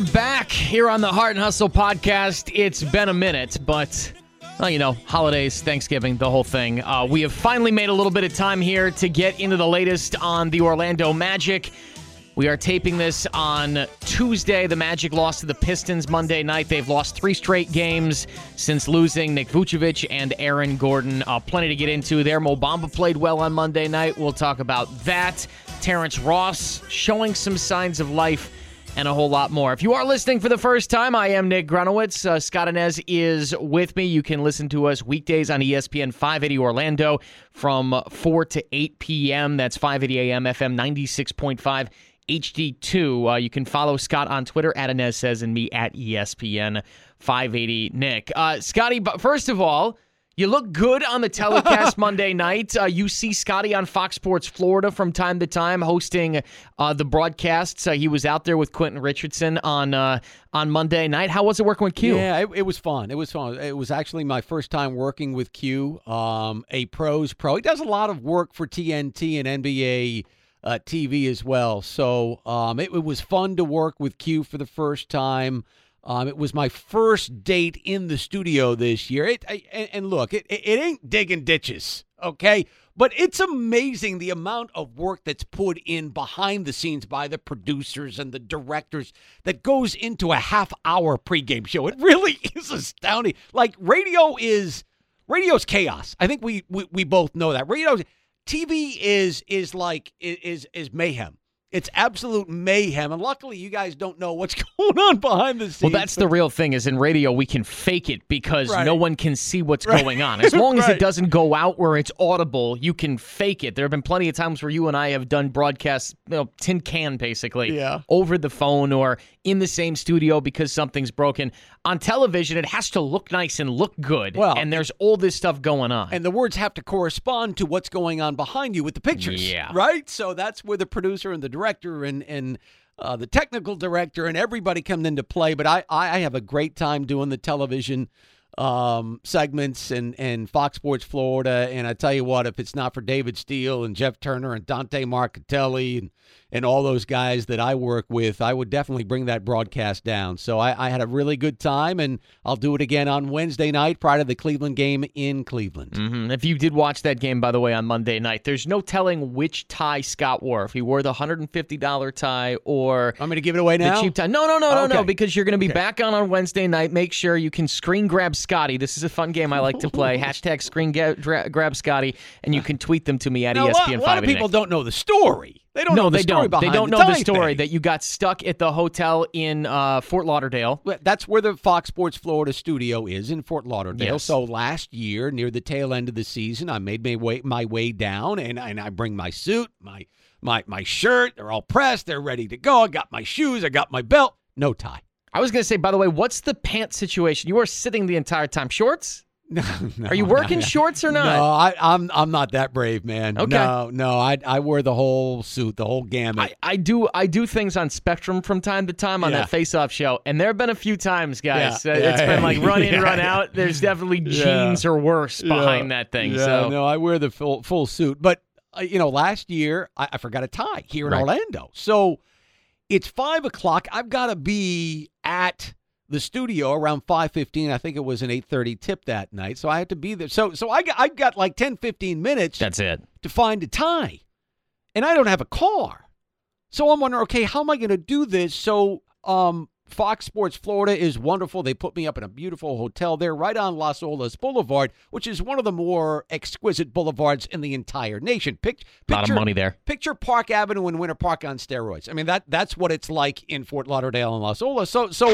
are back here on the Heart and Hustle podcast. It's been a minute, but well, you know, holidays, Thanksgiving, the whole thing. Uh, we have finally made a little bit of time here to get into the latest on the Orlando Magic. We are taping this on Tuesday. The Magic lost to the Pistons Monday night. They've lost three straight games since losing Nick Vucevic and Aaron Gordon. Uh, plenty to get into there. Mo Bamba played well on Monday night. We'll talk about that. Terrence Ross showing some signs of life and a whole lot more. If you are listening for the first time, I am Nick Grunowitz. Uh, Scott Anez is with me. You can listen to us weekdays on ESPN 580 Orlando from 4 to 8 p.m. That's 580 a.m. FM 96.5 HD2. Uh, you can follow Scott on Twitter at Anez Says and me at ESPN 580 Nick. Uh, Scotty, but first of all, you look good on the telecast Monday night. Uh, you see Scotty on Fox Sports Florida from time to time hosting uh, the broadcasts. Uh, he was out there with Quentin Richardson on uh, on Monday night. How was it working with Q? Yeah, it, it was fun. It was fun. It was actually my first time working with Q, um, a pros pro. He does a lot of work for TNT and NBA uh, TV as well. So um, it, it was fun to work with Q for the first time. Um, it was my first date in the studio this year. It, I, and, look, it, it, it ain't digging ditches, okay? But it's amazing the amount of work that's put in behind the scenes by the producers and the directors that goes into a half hour pregame show. It really is astounding. Like radio is radio's chaos. I think we we, we both know that. Radio TV is is like is is mayhem. It's absolute mayhem, and luckily you guys don't know what's going on behind the scenes. Well, that's the real thing. Is in radio we can fake it because Right. no one can see what's going on. As long as it doesn't go out where it's audible, you can fake it. There have been plenty of times where you and I have done broadcasts, you know, tin can basically, Yeah. over the phone or in the same studio because something's broken. On television, it has to look nice and look good. Well, and there's all this stuff going on. and the words have to correspond to what's going on behind you with the pictures. Yeah. Right? So that's where the producer and the director and and uh, the technical director and everybody come into play. But I, I have a great time doing the television um, segments and, and Fox Sports Florida. And I tell you what, if it's not for David Steele and Jeff Turner and Dante Marchitelli and, and all those guys that I work with, I would definitely bring that broadcast down. So I, I had a really good time, and I'll do it again on Wednesday night prior to the Cleveland game in Cleveland. Mhm. If you did watch that game, by the way, on Monday night, there's no telling which tie Scott wore. If he wore the $150 tie or I'm going to give it away now. the cheap tie. No, no, no, no, no, because you're going to be back on on Wednesday night. Make sure you can screen grab Scotty. This is a fun game I like to play. Hashtag screen grab Scotty, and you can tweet them to me at Now, a lot, ESPN a 5. lot of people don't know the story. They don't no, know the they story don't. They don't know the story thing. that you got stuck at the hotel in uh, Fort Lauderdale. That's where the Fox Sports Florida studio is in Fort Lauderdale. Yes. So last year, near the tail end of the season, I made my way my way down, and and I bring my suit, my my my shirt. They're all pressed. They're ready to go. I got my shoes. I got my belt. No tie. I was going to say, by the way, what's the pants situation? You are sitting the entire time. Shorts? No, no, Are you working shorts or not? No, I, I'm I'm not that brave, man. Okay. No, no, I I wear the whole suit, the whole gamut. I, I do I do things on Spectrum from time to time on Yeah. that face off show, and there have been a few times, guys. Yeah. uh, Yeah, it's been like run in, run out. There's definitely jeans or worse behind that thing. So no, I wear the full full suit. But uh, you know, last year I, I forgot a tie here in Right. Orlando, so it's five o'clock. I've got to be at the studio around five fifteen. I think it was an eight thirty tip that night, so I had to be there. So so I got I got like 10, 15 minutes that's it. to find a tie, and I don't have a car. So I'm wondering, okay, how am I going to do this? So um, Fox Sports Florida is wonderful. They put me up in a beautiful hotel there, right on Las Olas Boulevard, which is one of the more exquisite boulevards in the entire nation. Pic- A lot of picture- money there. Picture Park Avenue and Winter Park on steroids. I mean that that's what it's like in Fort Lauderdale and Las Olas. So so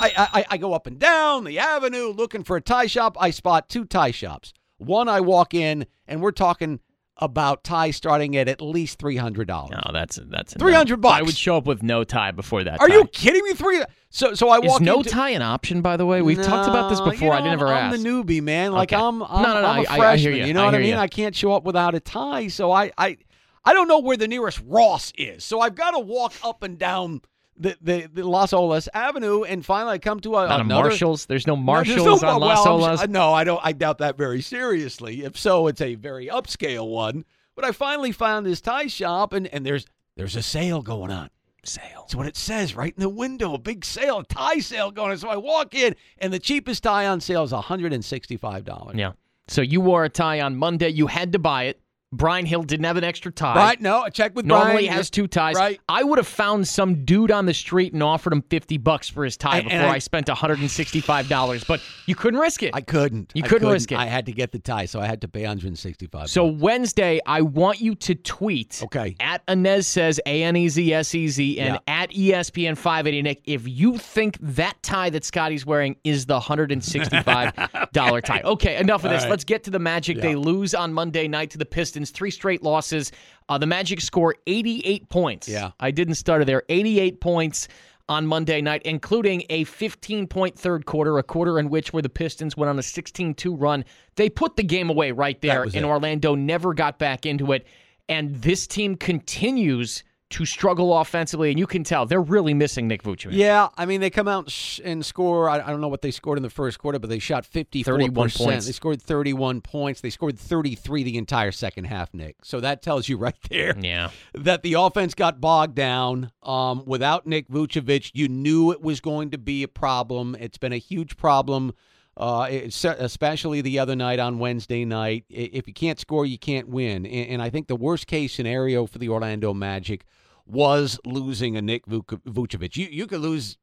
I, I I go up and down the avenue looking for a tie shop. I spot two tie shops. One I walk in and we're talking about ties starting at at least three hundred dollars. No, that's that's a 300 bucks. I would show up with no tie before that. Are tie. you kidding me? Three. So so I Is walk no into, tie an option? By the way, we've talked about this before. you I know, never I'm asked. the newbie, man. Like Okay. I'm, I'm, No, no, no, I'm a I- I freshman. hear you. you. know I what I mean? you. I can't show up without a tie, so I, I, I don't know where the nearest Ross is. So I've got to walk up and down the the, the Las Olas Avenue, and finally I come to a Not a another. Marshalls. There's no No, there's Marshalls no- on Las well, I'm- Olas. Uh, no, I don't. I doubt that very seriously. If so, it's a very upscale one. But I finally found this tie shop, and and there's there's a sale going on. Sale. That's what it says right in the window. A big sale, a tie sale going. on. So I walk in, and the cheapest tie on sale is $165. Yeah. So you wore a tie on Monday. You had to buy it. Brian Hill didn't have an extra tie. Right? No, I checked with Normally Brian. he has two ties. Right. I would have found some dude on the street and offered him 50 bucks for his tie And- before and I, I- spent $165, but you couldn't risk it. I couldn't. You I couldn't risk it. I had to get the tie, so I had to pay 165 so. Wednesday, I want you to tweet Okay. at Anez says A N E Z S E Z and Yeah. at E ESPN 580 Nick if you think that tie that Scotty's wearing is the $165 tie. Okay, enough of this. right. Let's get to the Magic. They lose on Monday night to the Pistons, three straight losses. Uh, the Magic score 88 points. Yeah. I didn't start it there. 88 points on Monday night, including a 15 point third quarter, a quarter in which where the Pistons went on a 16 2 run. They put the game away right there, and it. Orlando never got back into it. And this team continues to struggle offensively, and you can tell they're really missing Nick Vucevic. Yeah, I mean they come out sh- and score. I, I don't know what they scored in the first quarter, but they shot fifty 31 percent. points. They scored thirty one points. They scored thirty three the entire second half, Nick. So that tells you right there Yeah. that the offense got bogged down. Um, without Nick Vucevic, you knew it was going to be a problem. It's been a huge problem. Uh, especially the other night on Wednesday night. If you can't score, you can't win. And, and I think the worst case scenario for the Orlando Magic was losing a Nick Vuc- Vucevic. You you could lose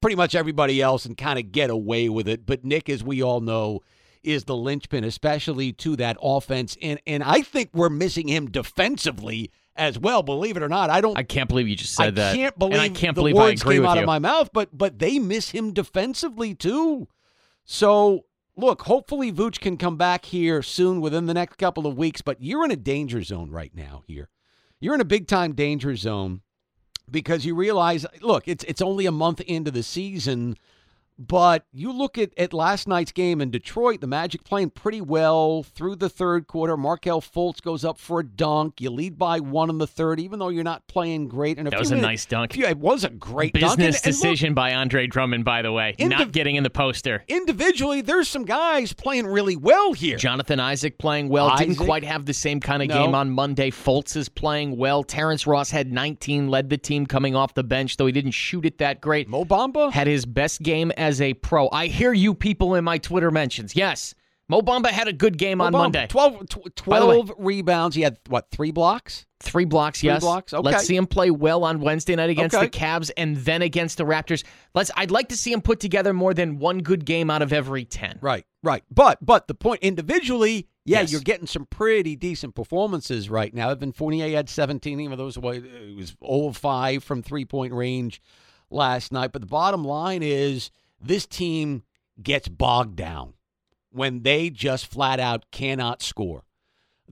pretty much everybody else and kind of get away with it, but Nick, as we all know, is the linchpin, especially to that offense. And and I think we're missing him defensively as well. Believe it or not, I don't. I can't believe you just said I that. can't And believe I can't the believe I words agree came with out you. of my mouth, but but they miss him defensively too. So look, hopefully Vooch can come back here soon within the next couple of weeks. But you're in a danger zone right now. Here, you're in a big time danger zone because you realize, look, it's it's only a month into the season. But you look at, at last night's game in Detroit, the Magic playing pretty well through the third quarter. Markelle Fultz goes up for a dunk. You lead by one in the third, even though you're not playing great. And That was a nice dunk. Yeah, it was a great dunk. Business And- and look, decision by Andre Drummond, by the way, Indiv- not getting in the poster. individually, there's some guys playing really well here. Jonathan Isaac playing well. Didn't quite have the same kind of No. game on Monday. Fultz is playing well. Terrence Ross had 19, led the team coming off the bench, though he didn't shoot it that great. Mo Bamba? Had his best game as a pro. I hear you people in my Twitter mentions. Yes, Mo Bamba had a good game Mo on Bamba, Monday. 12, tw- By the way- rebounds. He had, what, three blocks? Three blocks, Three yes. blocks, okay. Let's see him play well on Wednesday night against Okay. the Cavs and then against the Raptors. Let's. I'd like to see him put together more than one good game out of every ten. Right, right. But but the point individually, yeah, Yes. you're getting some pretty decent performances right now. Evan Fournier had 17, even though it was, it was 0 of 5 from three point range last night. But the bottom line is this team gets bogged down when they just flat out cannot score.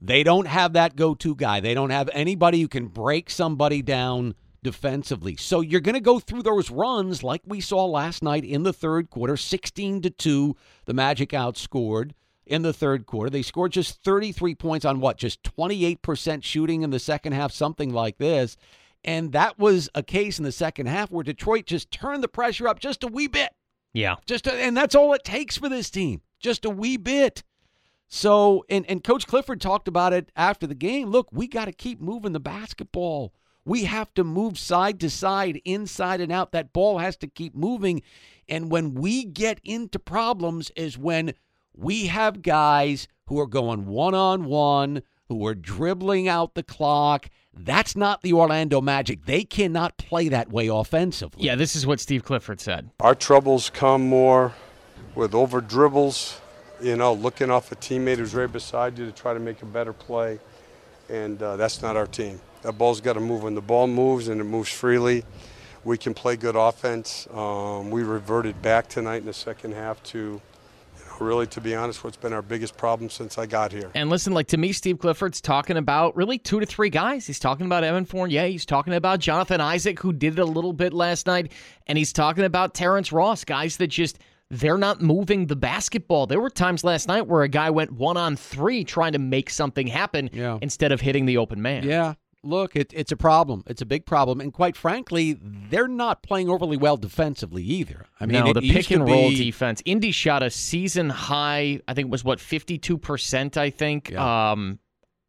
They don't have that go to guy. They don't have anybody who can break somebody down defensively. So you're going to go through those runs like we saw last night in the third quarter, 16 to 2. The Magic outscored in the third quarter. They scored just 33 points on what? Just 28% shooting in the second half, something like this. And that was a case in the second half where Detroit just turned the pressure up just a wee bit. Yeah. Just a, and that's all it takes for this team. Just a wee bit. So and and coach Clifford talked about it after the game. Look, we got to keep moving the basketball. We have to move side to side, inside and out. That ball has to keep moving. And when we get into problems is when we have guys who are going one on one, who are dribbling out the clock. That's not the Orlando Magic. They cannot play that way offensively. Yeah. This is what Steve Clifford said. Our troubles come more with over dribbles, you know, looking off a teammate who's right beside you to try to make a better play. And uh, that's not our team. That ball's got to move. When the ball moves and it moves freely, we can play good offense. Um, we reverted back tonight in the second half to, you know, really, to be honest, what's been our biggest problem since I got here. And listen, like to me, Steve Clifford's talking about really two to three guys. He's talking about Evan Fournier. He's talking about Jonathan Isaac, who did it a little bit last night, and he's talking about Terrence Ross, guys that just they're not moving the basketball. There were times last night where a guy went one on three trying to make something happen Yeah. instead of hitting the open man. Yeah. Look, it, it's a problem. It's a big problem. And quite frankly, they're not playing overly well defensively either. I mean, no, the pick and roll be- defense. Indy shot a season high. I think it was what fifty two percent. I think Yeah. um,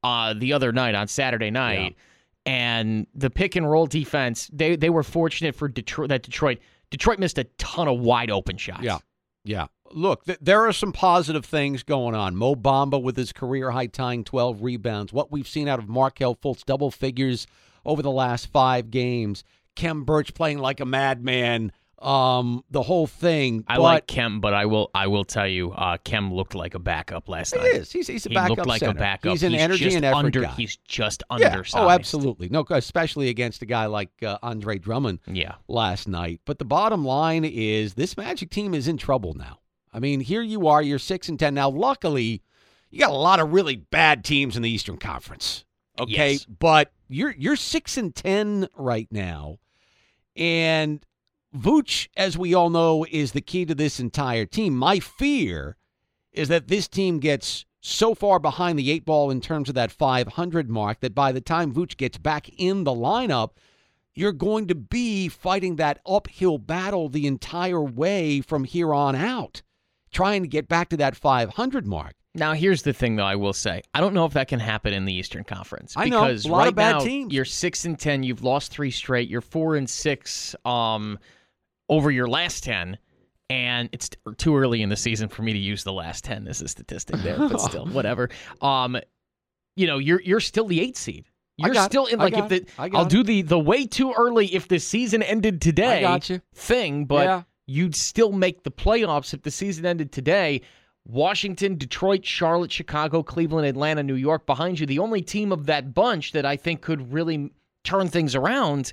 uh, the other night on Saturday night, And the pick and roll defense, they they were fortunate for Detroit that Detroit Detroit missed a ton of wide open shots. Yeah. Yeah. Look, th- there are some positive things going on. Mo Bamba with his career high tying 12 rebounds. What we've seen out of Markelle Fultz, double figures over the last five games. Khem Birch playing like a madman. Um, the whole thing. I but like Khem, but I will I will tell you, uh, Khem looked like a backup last He night. is. He's, he's a He backup He looked like center. a backup. He's an energy just and effort under, guy. He's just yeah. undersized. Oh, absolutely. No, especially against a guy like uh, Andre Drummond Yeah. last night. But the bottom line is this Magic team is in trouble now. I mean, here you are, you're six and ten. Now, luckily, you got a lot of really bad teams in the Eastern Conference. Okay. Yes. But you're you're six and ten right now. And Vooch, as we all know, is the key to this entire team. My fear is that this team gets so far behind the eight ball in terms of that 500 mark that by the time Vooch gets back in the lineup, you're going to be fighting that uphill battle the entire way from here on out, trying to get back to that 500 mark. Now here's the thing, though. I will say I don't know if that can happen in the Eastern Conference I know, because a lot right of bad now teams. you're six and ten. You've lost three straight. You're four and six um, over your last ten, and it's too early in the season for me to use the last ten as a statistic there. But still, whatever. Um, you know, you're you're still the eight seed. You're still in like if the. I'll it. do the the way too early if the season ended today I got you. thing, but Yeah. you'd still make the playoffs if the season ended today. Washington, Detroit, Charlotte, Chicago, Cleveland, Atlanta, New York behind you. The only team of that bunch that I think could really turn things around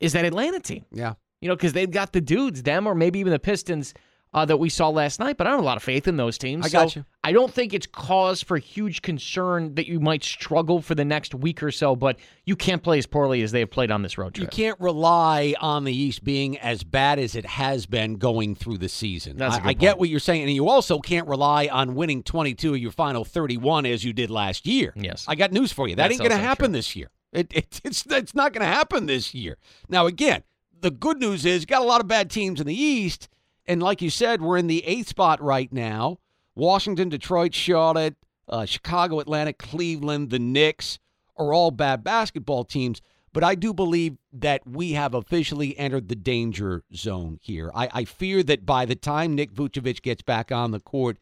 is that Atlanta team. Yeah. You know, because they've got the dudes, them, or maybe even the Pistons uh, that we saw last night. But I don't have a lot of faith in those teams. I got you. I don't think it's cause for huge concern that you might struggle for the next week or so. But you can't play as poorly as they have played on this road trip. You can't rely on the East being as bad as it has been going through the season. That's a I, I get what you're saying, and you also can't rely on winning 22 of your final 31 as you did last year. Yes. I got news for you. That ain't going to happen true. this year. It, it, it's it's not going to happen this year. Now, again, the good news is got a lot of bad teams in the East, and like you said, we're in the eighth spot right now. Washington, Detroit, Charlotte, uh, Chicago, Atlanta, Cleveland, the Knicks are all bad basketball teams. But I do believe that we have officially entered the danger zone here. I, I fear that by the time Nick Vucevic gets back on the court,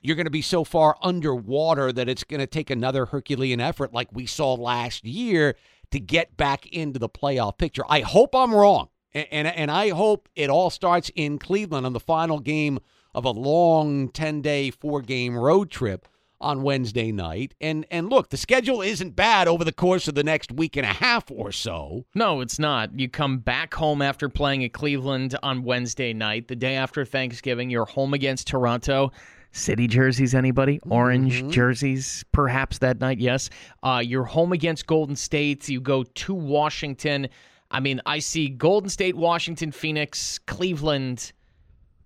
you're going to be so far underwater that it's going to take another Herculean effort like we saw last year to get back into the playoff picture. I hope I'm wrong. And, and, and I hope it all starts in Cleveland on the final game of a long 10 day, four game road trip on Wednesday night. And and look, the schedule isn't bad over the course of the next week and a half or so. No, it's not. You come back home after playing at Cleveland on Wednesday night. The day after Thanksgiving, you're home against Toronto. City jerseys, anybody? Orange Mm-hmm. jerseys, perhaps that night, yes. Uh, you're home against Golden State. You go to Washington. I mean, I see Golden State, Washington, Phoenix, Cleveland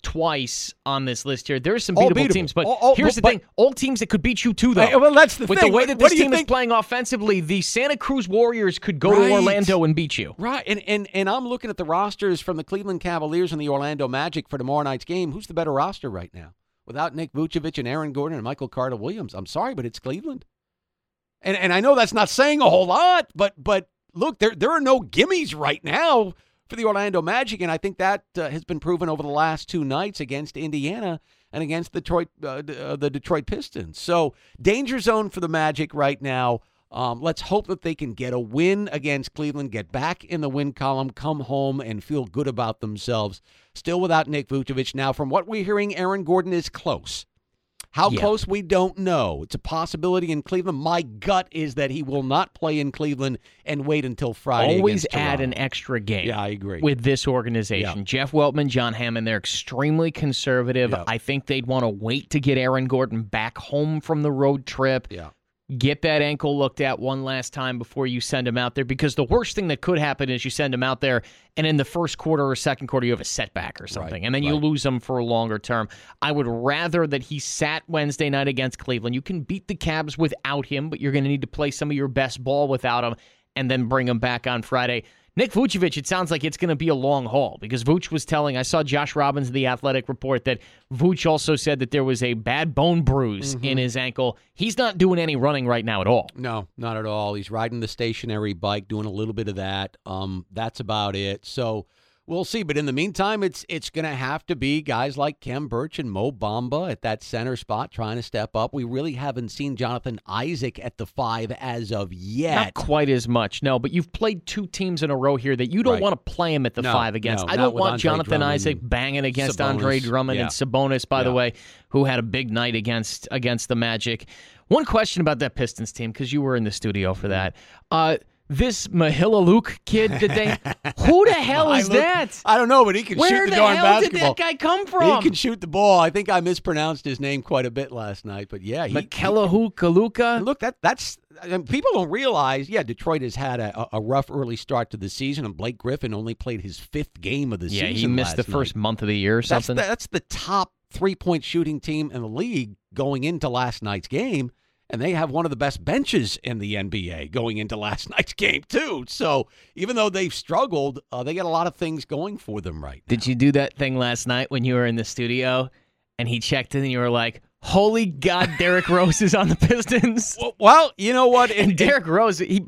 twice on this list here. There's some beatable beatable. teams, but All- all- here's the thing: all teams that could beat you too, though. Hey, well, that's the thing. With thing. the way that this team is playing offensively, the Santa Cruz Warriors could go Right. to Orlando and beat you. Right, and, and and I'm looking at the rosters from the Cleveland Cavaliers and the Orlando Magic for tomorrow night's game. Who's the better roster right now? Without Nick Vucevic and Aaron Gordon and Michael Carter Williams. I'm sorry, but it's Cleveland. And and I know that's not saying a whole lot, but but look, there there are no gimmies right now for the Orlando Magic, and I think that uh, has been proven over the last two nights against Indiana and against Detroit uh, uh, the Detroit Pistons. So danger zone for the Magic right now. Um, let's hope that they can get a win against Cleveland, get back in the win column, come home, and feel good about themselves. Still without Nick Vucevic. Now, from what we're hearing, Aaron Gordon is close. How Yeah. close, we don't know. It's a possibility in Cleveland. My gut is that he will not play in Cleveland and wait until Friday. Always add an extra game. Yeah, I agree. With this organization, Jeff Weltman, John Hammond, they're extremely conservative. Yeah. I think they'd want to wait to get Aaron Gordon back home from the road trip. yeah. Get that ankle looked at one last time before you send him out there because the worst thing that could happen is you send him out there and in the first quarter or second quarter you have a setback or something and then you lose him for a longer term. I would rather that he sat Wednesday night against Cleveland. You can beat the Cavs without him, but you're going to need to play some of your best ball without him and then bring him back on Friday. Nick Vucevic, it sounds like it's going to be a long haul because Vuce was telling, I saw Josh Robbins in the athletic report that Vuce also said that there was a bad bone bruise Mm-hmm. in his ankle. He's not doing any running right now at all. No, not at all. He's riding the stationary bike, doing a little bit of that. Um, that's about it. So we'll see. But in the meantime, it's it's going to have to be guys like Khem Birch and Mo Bamba at that center spot trying to step up. We really haven't seen Jonathan Isaac at the five as of yet. Not quite as much, no, but you've played two teams in a row here that you don't Right. want to play him at the No, five against. no, I don't want Andre Jonathan Drummond Isaac banging against Andre Drummond Yeah. and Sabonis, by the way, who had a big night against against the Magic. One question about that Pistons team, because you were in the studio for that. Uh, this Mykhailiuk kid, did they? who the hell is look- that? I don't know, but he can Where shoot the, the, darn hell did that guy come from? He can shoot the ball. I think I mispronounced his name quite a bit last night, but yeah, he, Makaluka. And look, that that's I people don't realize. Yeah, Detroit has had a, a rough early start to the season, and Blake Griffin only played his fifth game of the Yeah, season. Yeah, he missed the last first month of the year or That's something. the, that's the top three point shooting team in the league going into last night's game, and they have one of the best benches in the NBA going into last night's game too. So even though they've struggled, uh, they got a lot of things going for them right. Did you do that thing last night when you were in the studio and he checked in and you were like, "Holy God, Derrick Rose is on the Pistons." Well, well, you know what? In, And Derrick Rose, he,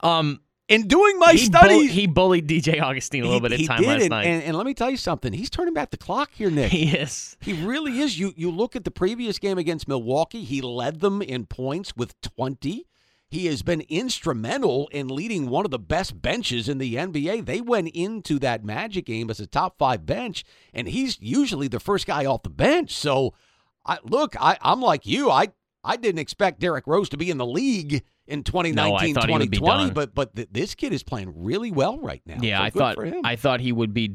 um, in doing my he, bull- studies, he bullied DJ Augustin a little he, bit of he time did, last and, night. And, and let me tell you something. He's turning back the clock here, Nick. he is. He really is. You you look at the previous game against Milwaukee, he led them in points with 20. He has been instrumental in leading one of the best benches in the NBA. They went into that Magic game as a top 5 bench and he's usually the first guy off the bench. So I look, I I'm like you. I I didn't expect Derrick Rose to be in the league in 2019 thought he would be 2020, but but th- this kid is playing really well right now. Yeah, So I thought. I thought he would be.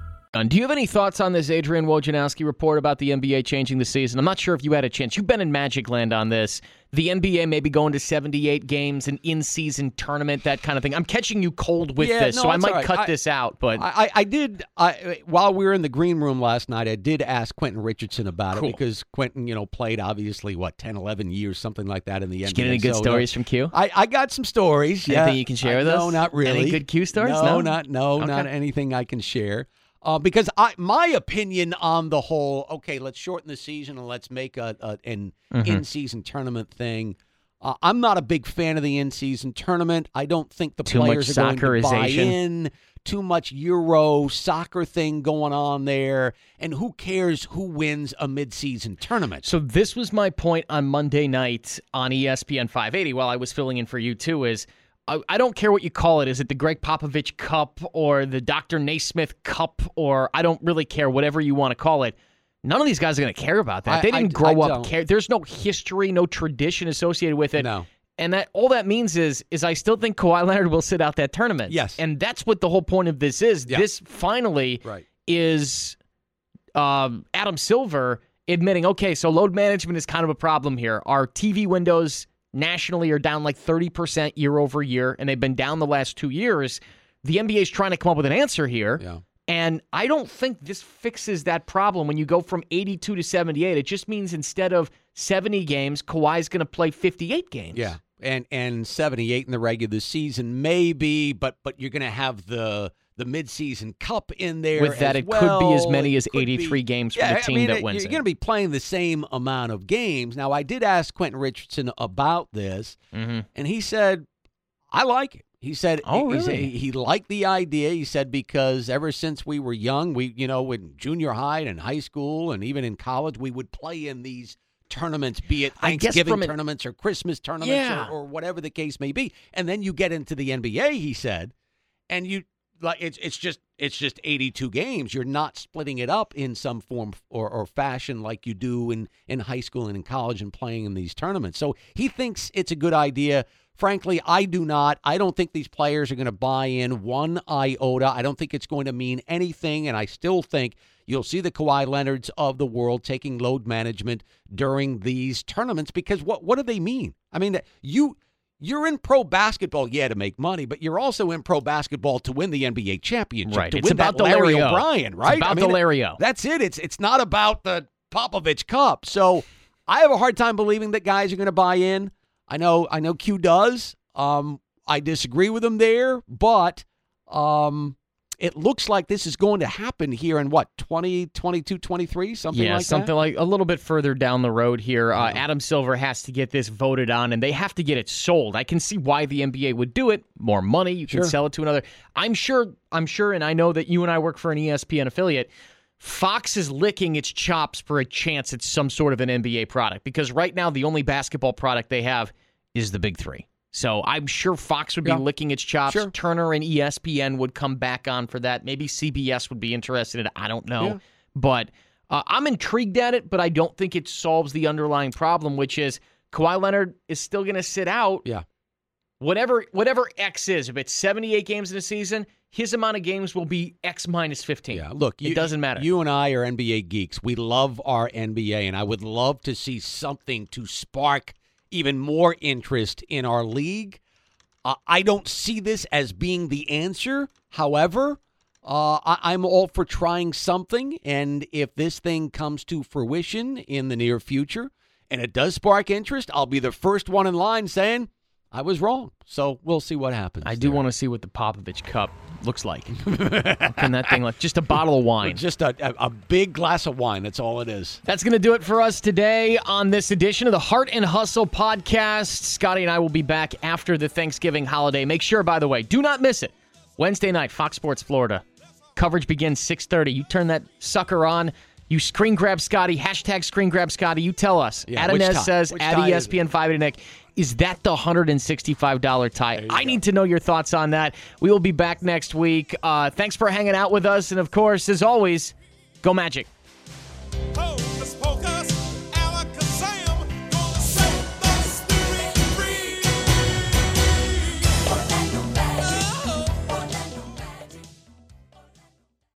Do you have any thoughts on this Adrian Wojnarowski report about the NBA changing the season? I'm not sure if you had a chance. You've been in Magic Land on this. The NBA maybe going to 78 games, an in-season tournament, that kind of thing. I'm catching you cold with Yeah, this, no, so I might right. cut I- this out. But I, I, I did. I while we were in the green room last night, I did ask Quentin Richardson about Cool. it because Quentin, you know, played obviously what 10, 11 years, something like that in the did NBA. you get any good So, stories from Q? I, I got some stories. Anything yeah. you can share I- with us? No, not really. Any good Q stories? No, No? not no, not anything I can share. Uh, because I, my opinion on the whole, okay, let's shorten the season and let's make a, a an Mm-hmm. in-season tournament thing. Uh, I'm not a big fan of the in-season tournament. I don't think the Too players are going to buy in. Too much Euro soccer thing going on there, and who cares who wins a mid-season tournament? So this was my point on Monday night on ESPN 580 while I was filling in for you too is I, I don't care what you call it. Is it the Gregg Popovich Cup or the Dr. Naismith Cup or I don't really care whatever you want to call it. None of these guys are going to care about that. I- they didn't I grow up care. There's no history, no tradition associated with it. No. And that all that means is is I still think Kawhi Leonard will sit out that tournament. Yes. And that's what the whole point of this is. Yeah. This finally Right. is um, Adam Silver admitting, okay, so load management is kind of a problem here. Our TV windows nationally are down like 30% year over year, and they've been down the last two years. The NBA is trying to come up with an answer here. Yeah. And I don't think this fixes that problem when you go from 82 to 78. It just means instead of 70 games, Kawhi's going to play 58 games. Yeah, and and seventy eight in the regular season maybe, but but you're going to have the the midseason cup in there. With that, it could be as many as could be- 83 games for yeah, the I team mean, that it- wins You're going to be playing the same amount of games. Now, I did ask Quentin Richardson about this, Mhm. and he said, "I like it." He said, Oh, he- said really? he, liked the idea. He said because ever since we were young, we you know in junior high and high school and even in college, we would play in these tournaments, be it Thanksgiving an- tournaments or Christmas tournaments Yeah. or, or whatever the case may be. And then you get into the NBA, he said, and you like it's it's just it's just 82 games. You're not splitting it up in some form or, or fashion like you do in in high school and in college and playing in these tournaments. So he thinks it's a good idea. Frankly, I do not. I don't think these players are going to buy in one iota. I don't think it's going to mean anything, and I still think you'll see the Kawhi Leonards of the world taking load management during these tournaments because what what do they mean? I mean, you you're in pro basketball, yeah, to make money, but you're also in pro basketball to win the NBA championship. Right. To It's win about that Larry. O'Brien, It's right? about the Larry O. That's it. It's it's not about the Popovich Cup. So I have a hard time believing that guys are going to buy in. I know I know Q does. Um, I disagree with him there, but um, it looks like this is going to happen here in what 20, 22, 23, something yeah, like something that. like a little bit further down the road here. Uh, Adam Silver has to get this voted on, and they have to get it sold. I can see why the NBA would do it. More money, you can Sure. sell it to another. I'm sure. I'm sure, and I know that you and I work for an ESPN affiliate. Fox is licking its chops for a chance at some sort of an NBA product because right now the only basketball product they have is the Big Three. So I'm sure Fox would be Yeah. licking its chops. Sure. Turner and ESPN would come back on for that. Maybe CBS would be interested in it. I don't know. Yeah. But uh, I'm intrigued at it, but I don't think it solves the underlying problem, which is Kawhi Leonard is still going to sit out. Yeah. Whatever whatever X is, if it's 78 games in a season, his amount of games will be X minus 15. Yeah, look, it doesn't matter. You and I are NBA geeks. We love our NBA, and I would love to see something to spark even more interest in our league. Uh, I don't see this as being the answer. However, uh, I, I'm all for trying something, and if this thing comes to fruition in the near future and it does spark interest, I'll be the first one in line saying I was wrong. So we'll see what happens. I do want to see what the Popovich Cup looks like. Can that thing look? Just a bottle of wine. Just a, a, big glass of wine. That's all it is. That's going to do it for us today on this edition of the Heart and Hustle podcast. Scotty and I will be back after the Thanksgiving holiday. Make sure, by the way, do not miss it. Wednesday night, Fox Sports Florida. Coverage begins 6.30. You turn that sucker on. You screen grab Scotty. Hashtag screen grab Scotty. You tell us. Yeah, says Which at E tie is it? ESPN 5 to Nick. Is that the $165 tie? I go. need to know your thoughts on that. We will be back next week. Uh, thanks for hanging out with us. And of course, as always, go Magic. Oh.